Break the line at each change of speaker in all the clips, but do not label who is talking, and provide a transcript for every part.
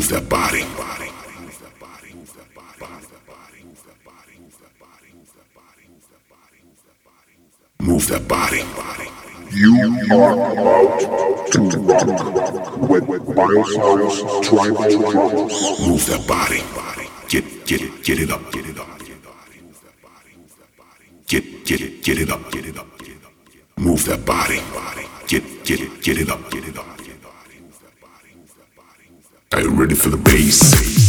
Move that body. Move that body.
You are about to rock with Biosounds Tribal Drums.
Move that body. Get get it get it up get it up. Get get it get it up get it up. Move that body. Body. Get get it get it up get it up. Are you ready for the bass?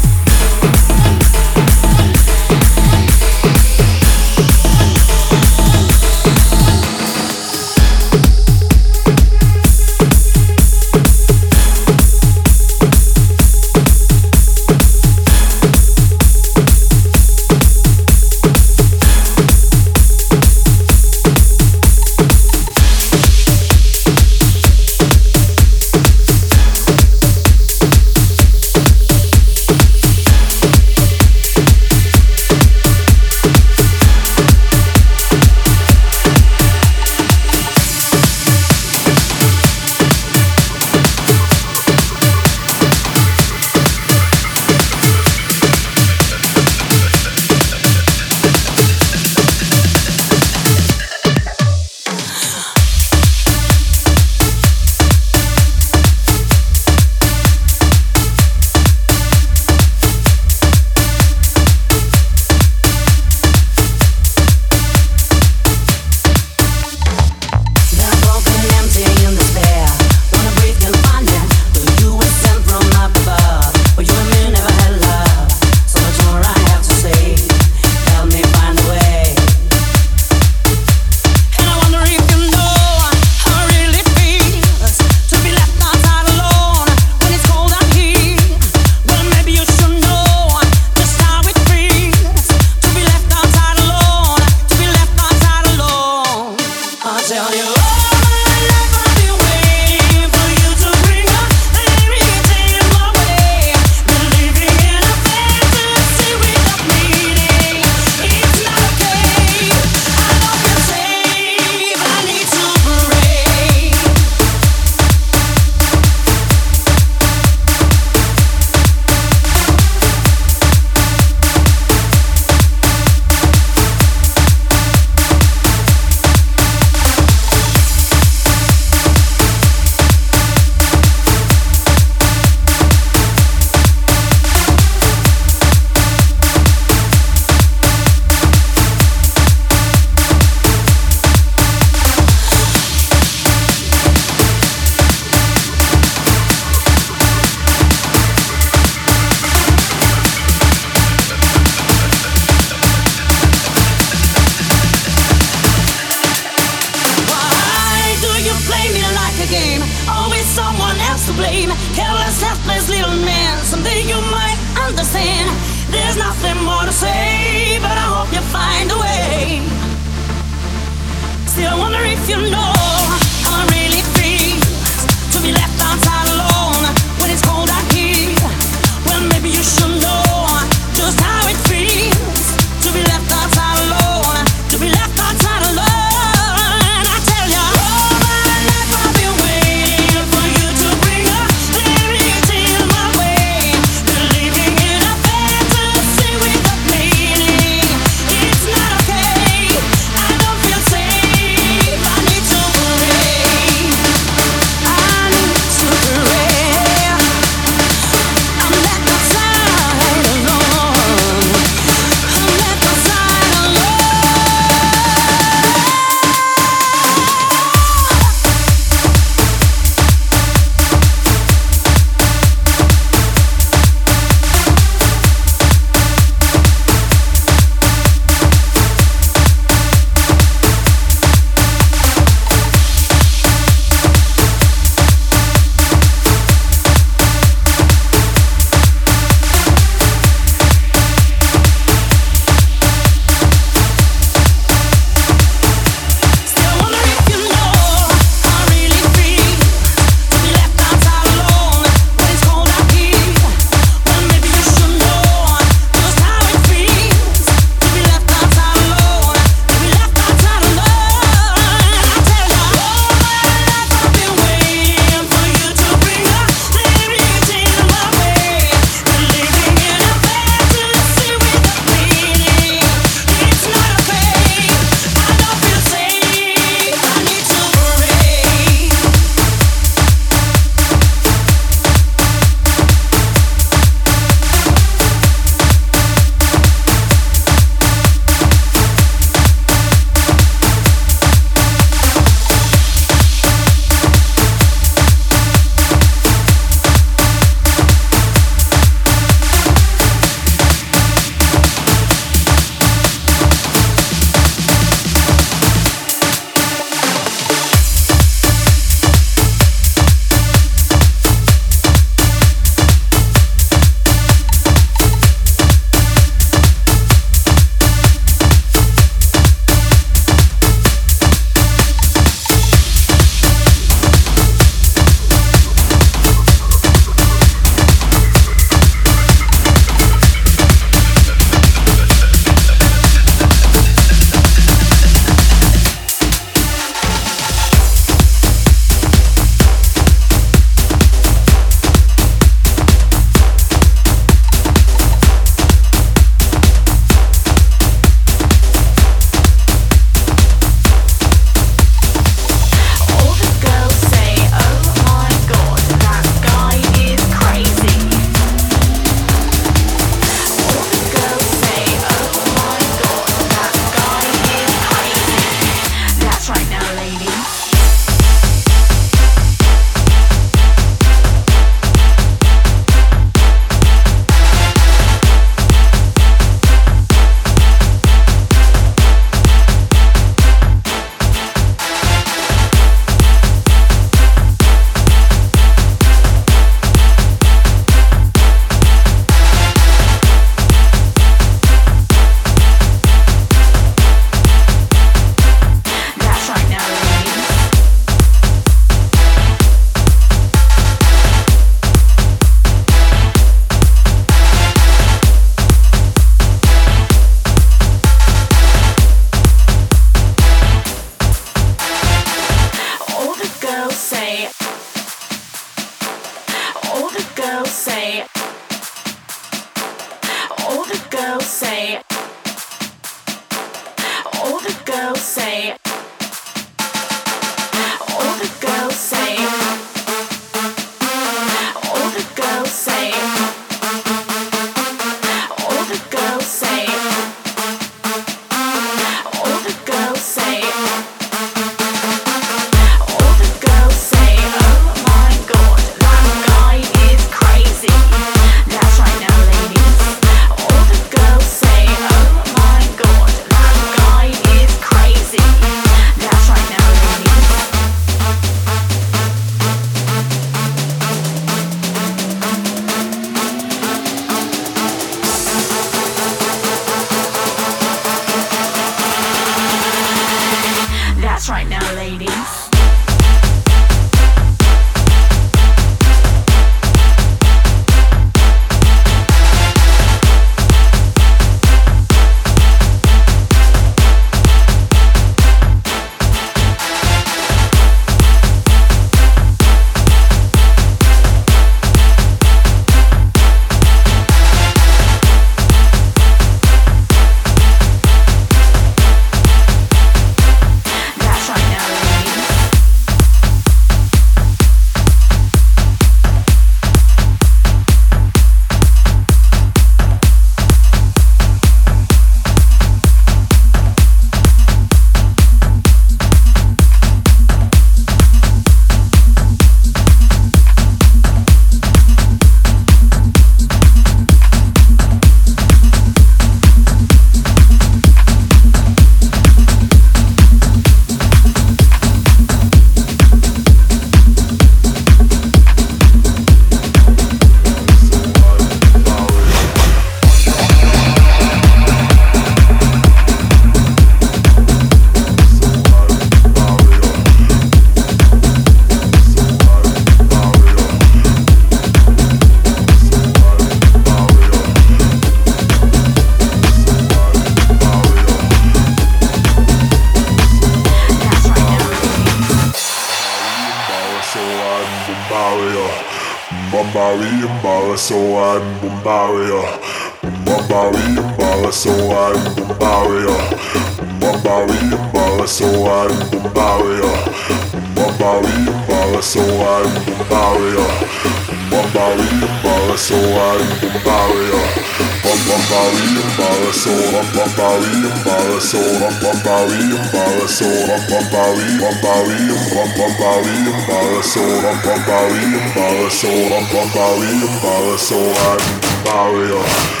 Maria, Maria, so I'm Bali.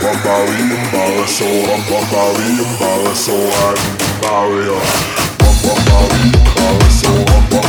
Bambari embarassou, Bambari embarassou, Bambari embarassou, Bambari embarassou, Bambari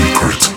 secrets.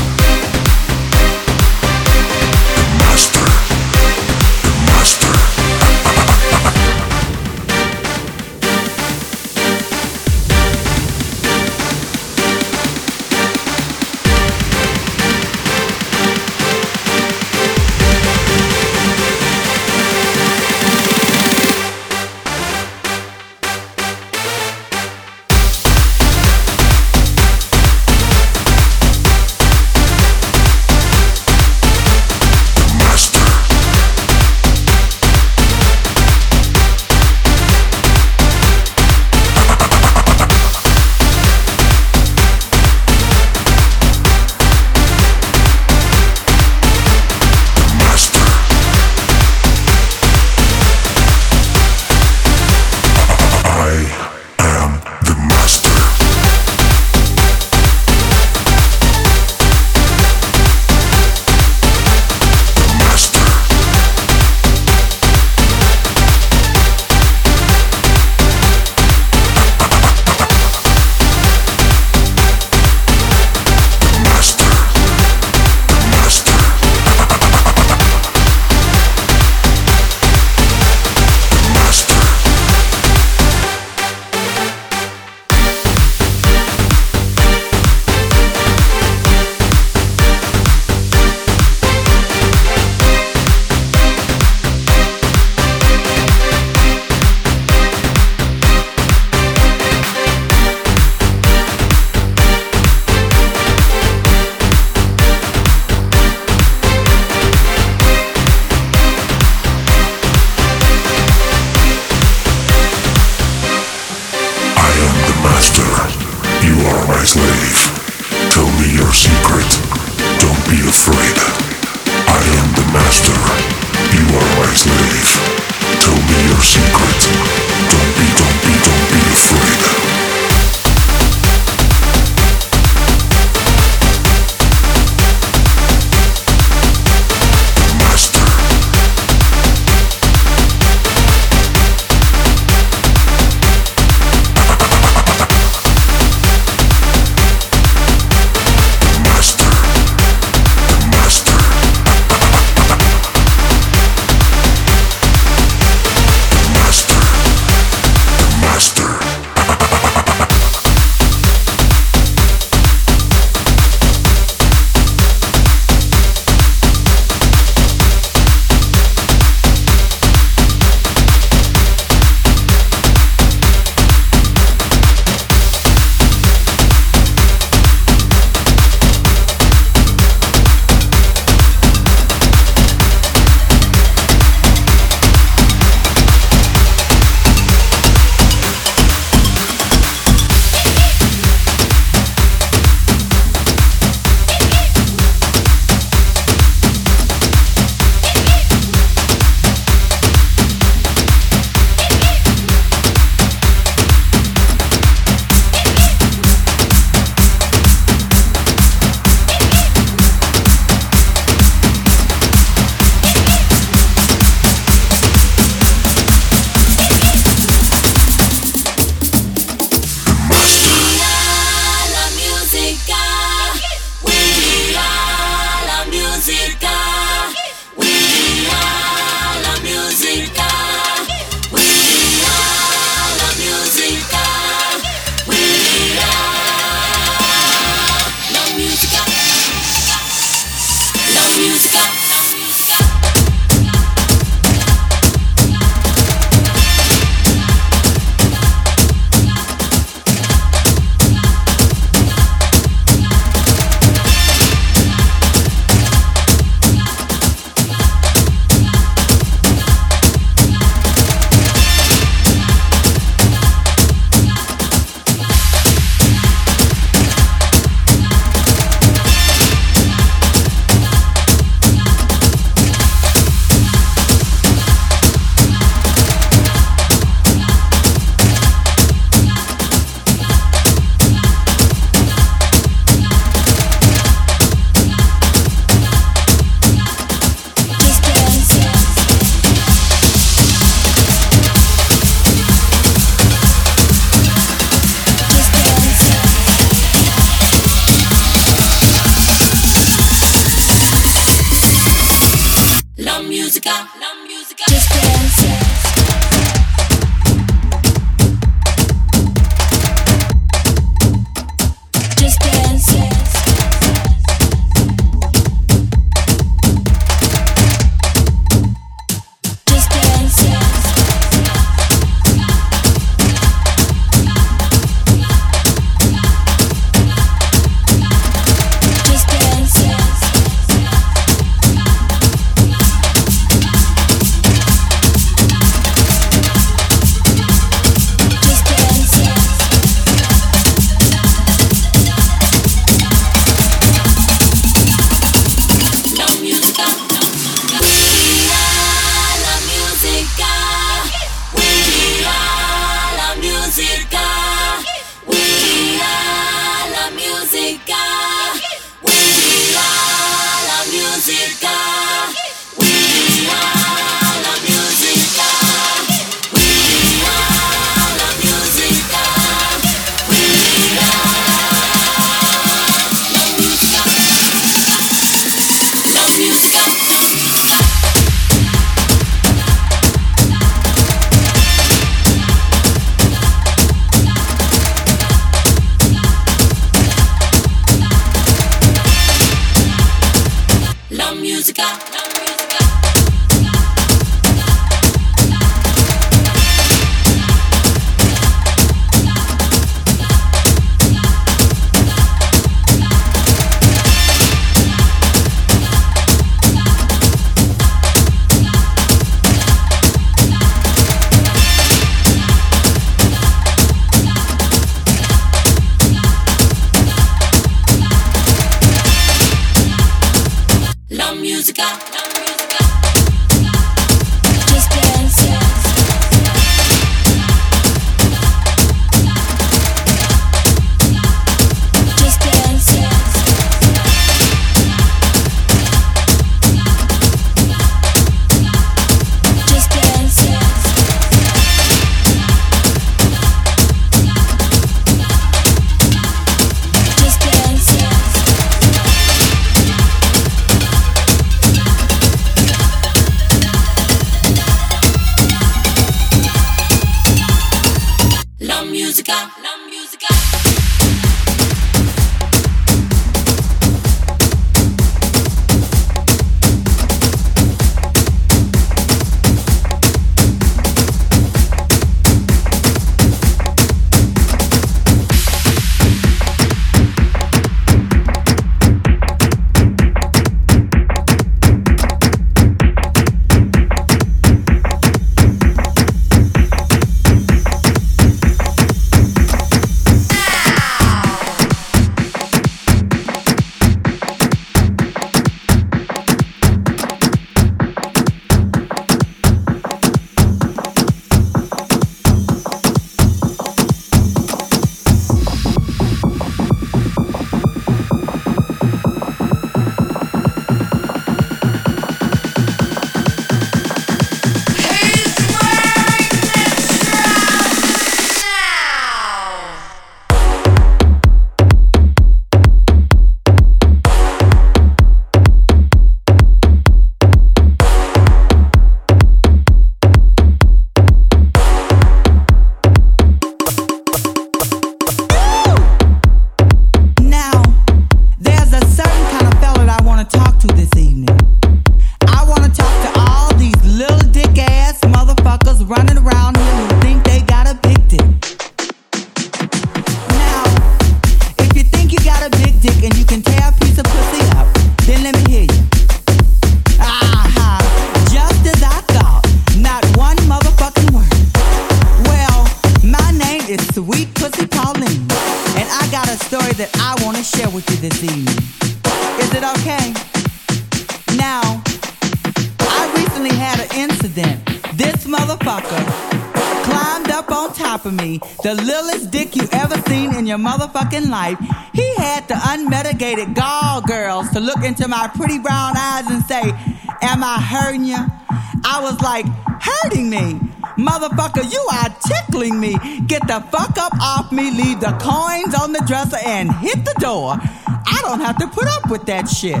and
hit the door. I don't have to put up with that shit.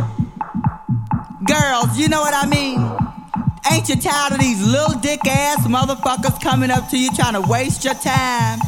Girls, you know what I mean? Ain't you tired of these little dick ass motherfuckers coming up to you trying to waste your time?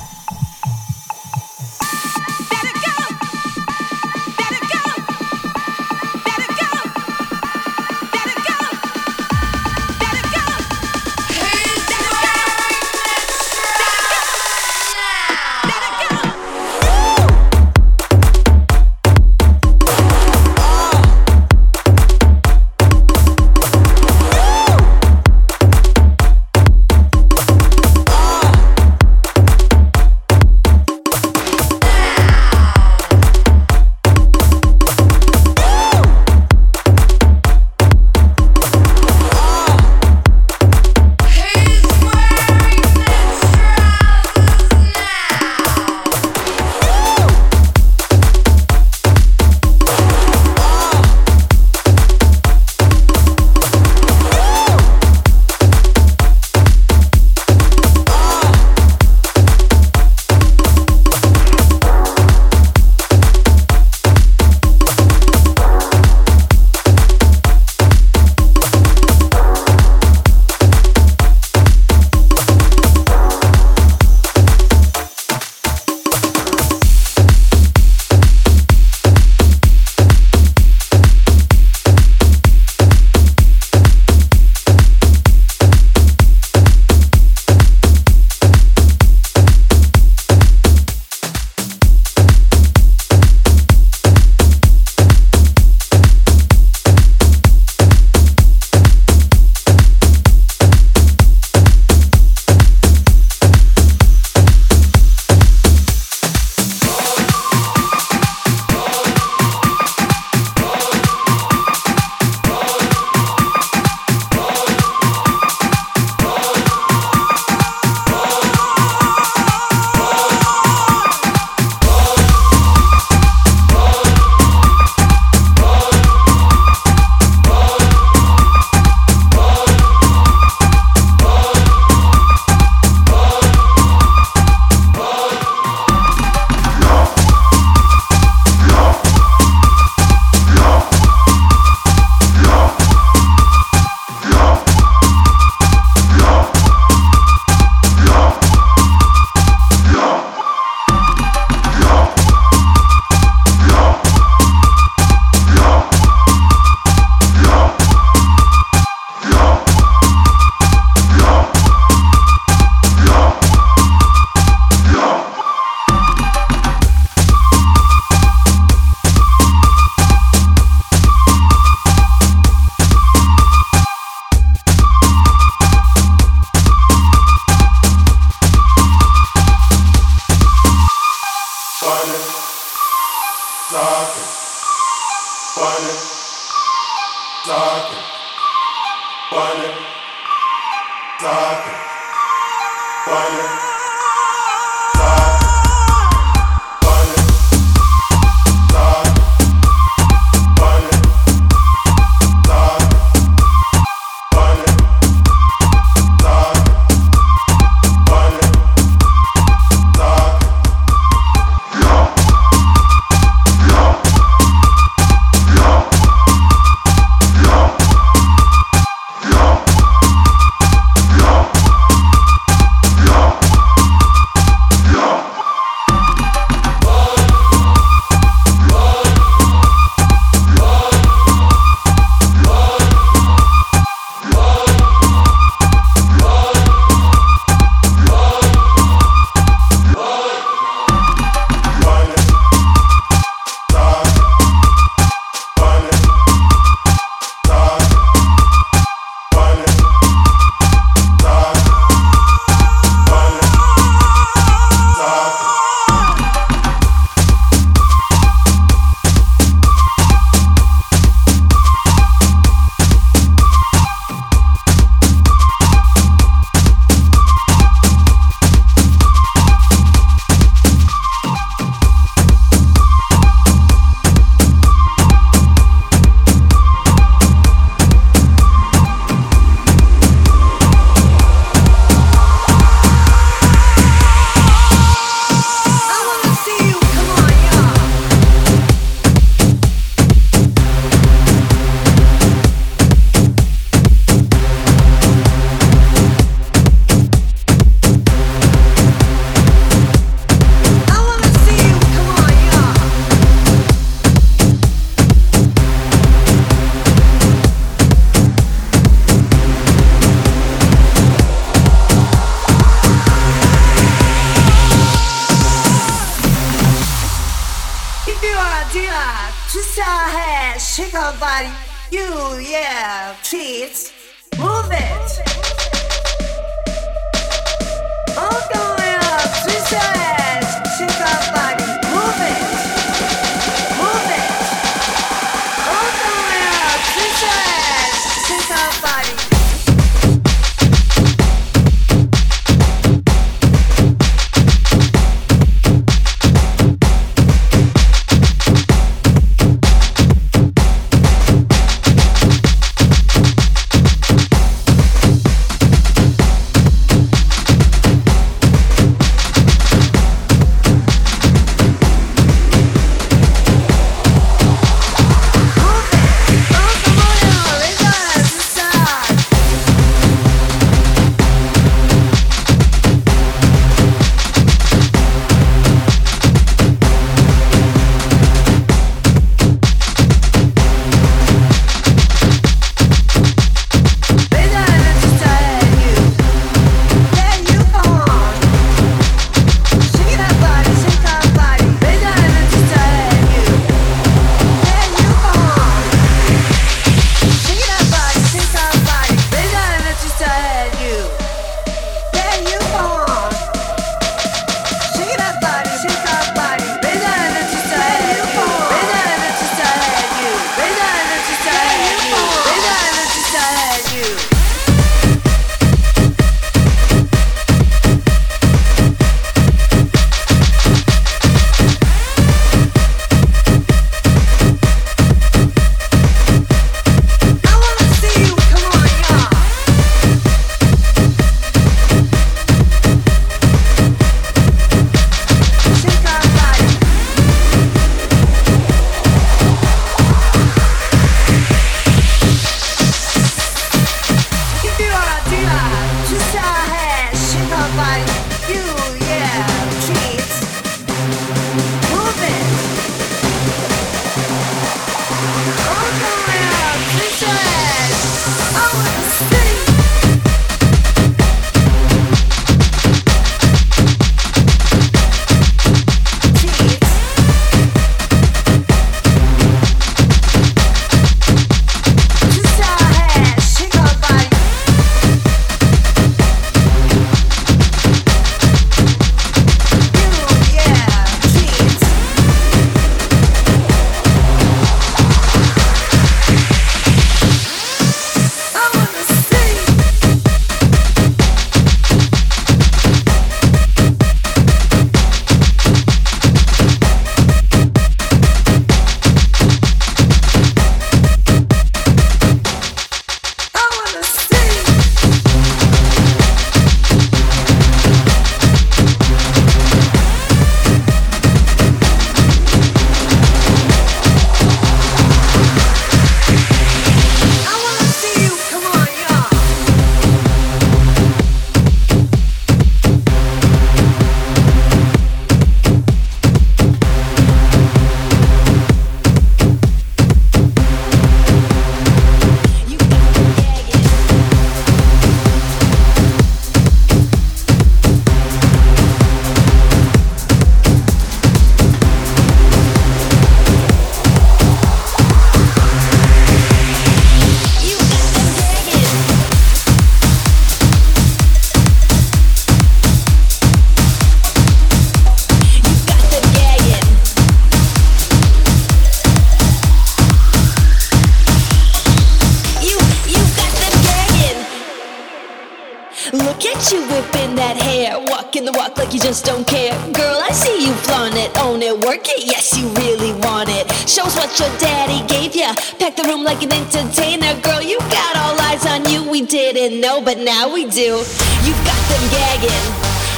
But now we do. You've got them gagging.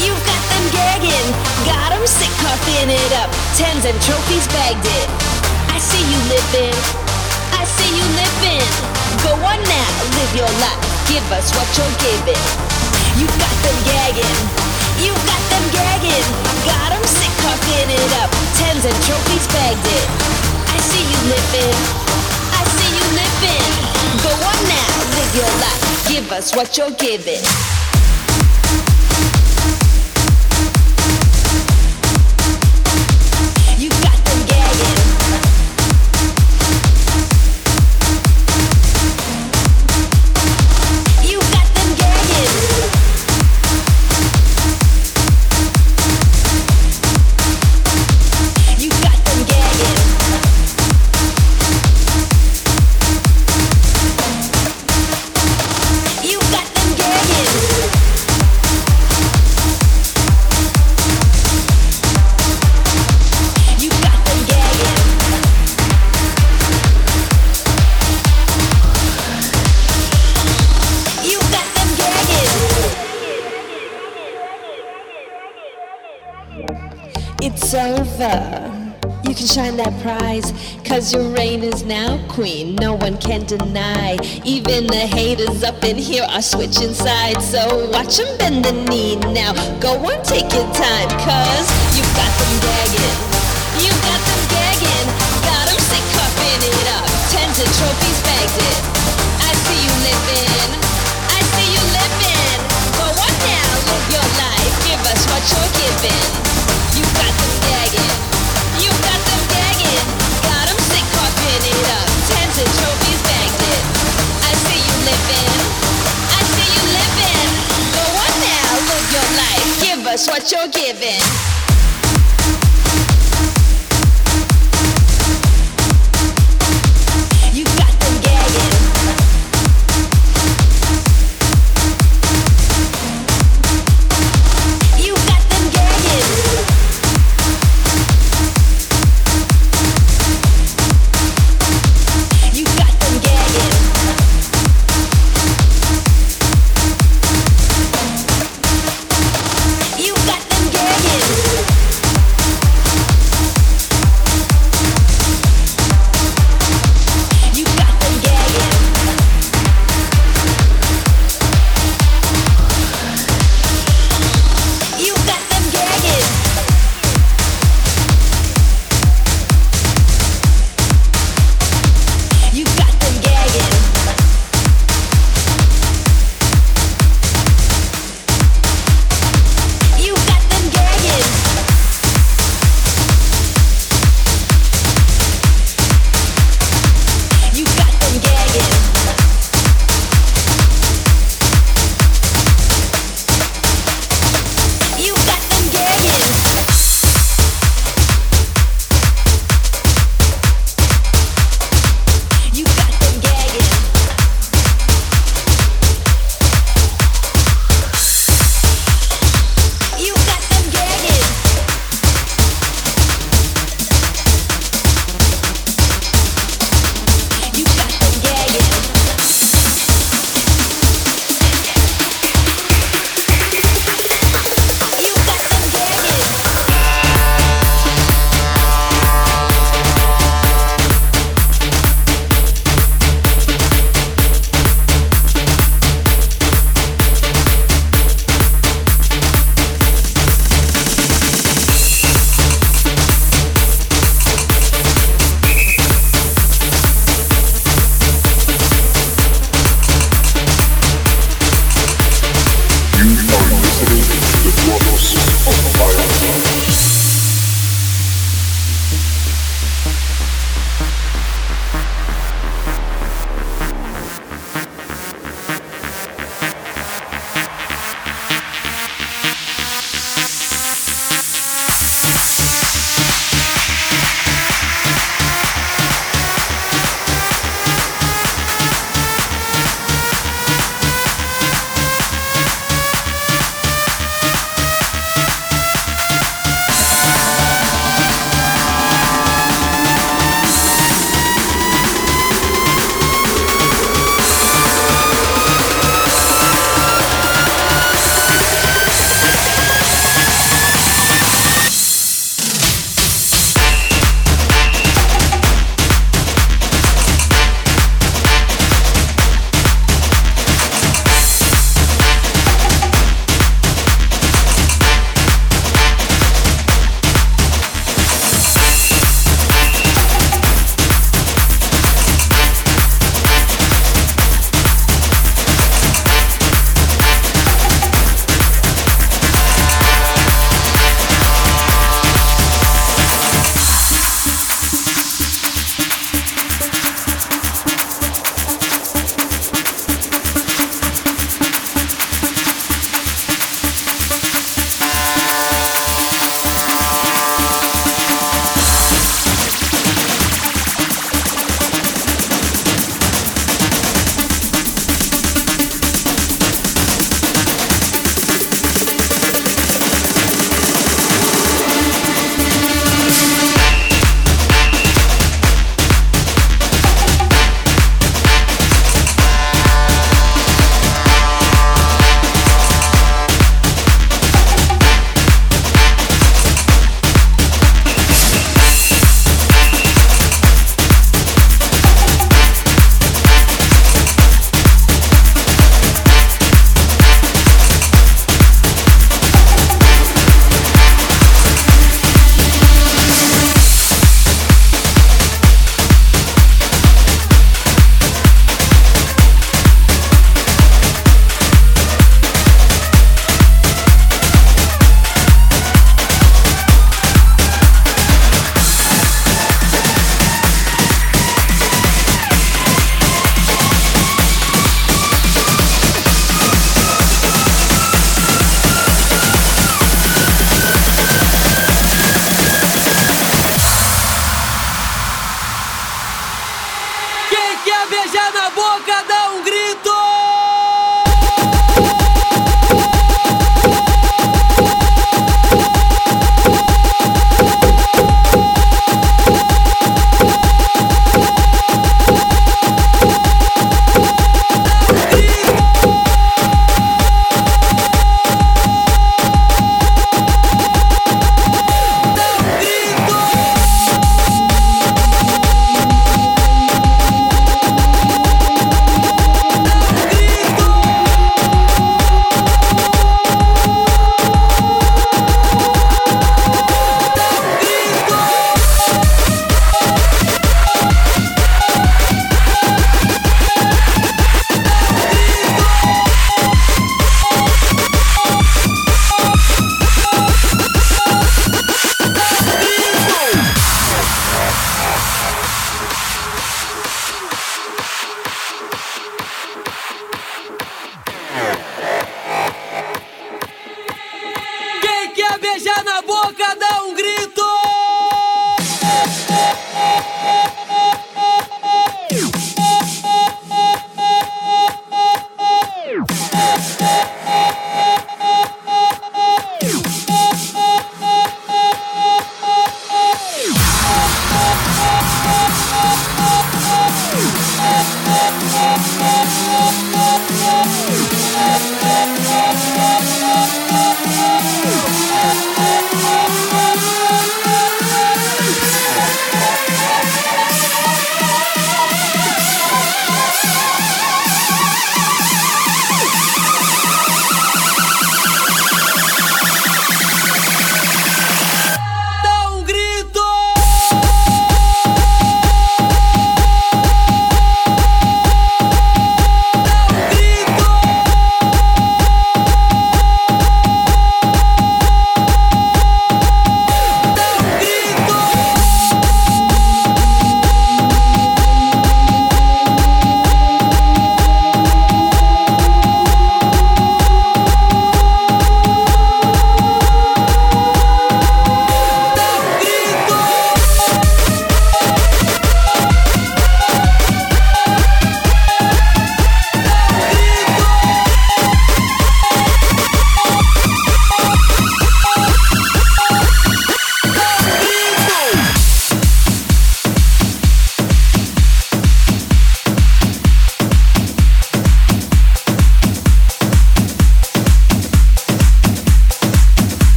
You've got them gagging. Got them sick, coughing it up. Tens and trophies bagged it. I see you living. I see you living. Go on now, live your life. Give us what you're giving. You've got them gagging. You've got them gagging. Got them sick, coughing it up. Tens and trophies bagged it. I see you living. See you living. Go on now, live your life. Give us what you're giving. Prize, cause your reign is now queen. No one can deny. Even the haters up in here are switching sides. So watch them bend the knee now. Go on, take your time, cause you've got them gagging. You've got them gagging. Got them sick, coughing it up. Tens of trophies bagged it. I see you living. I see you living. Go on now, live your life. Give us what you're giving. Us what you're giving.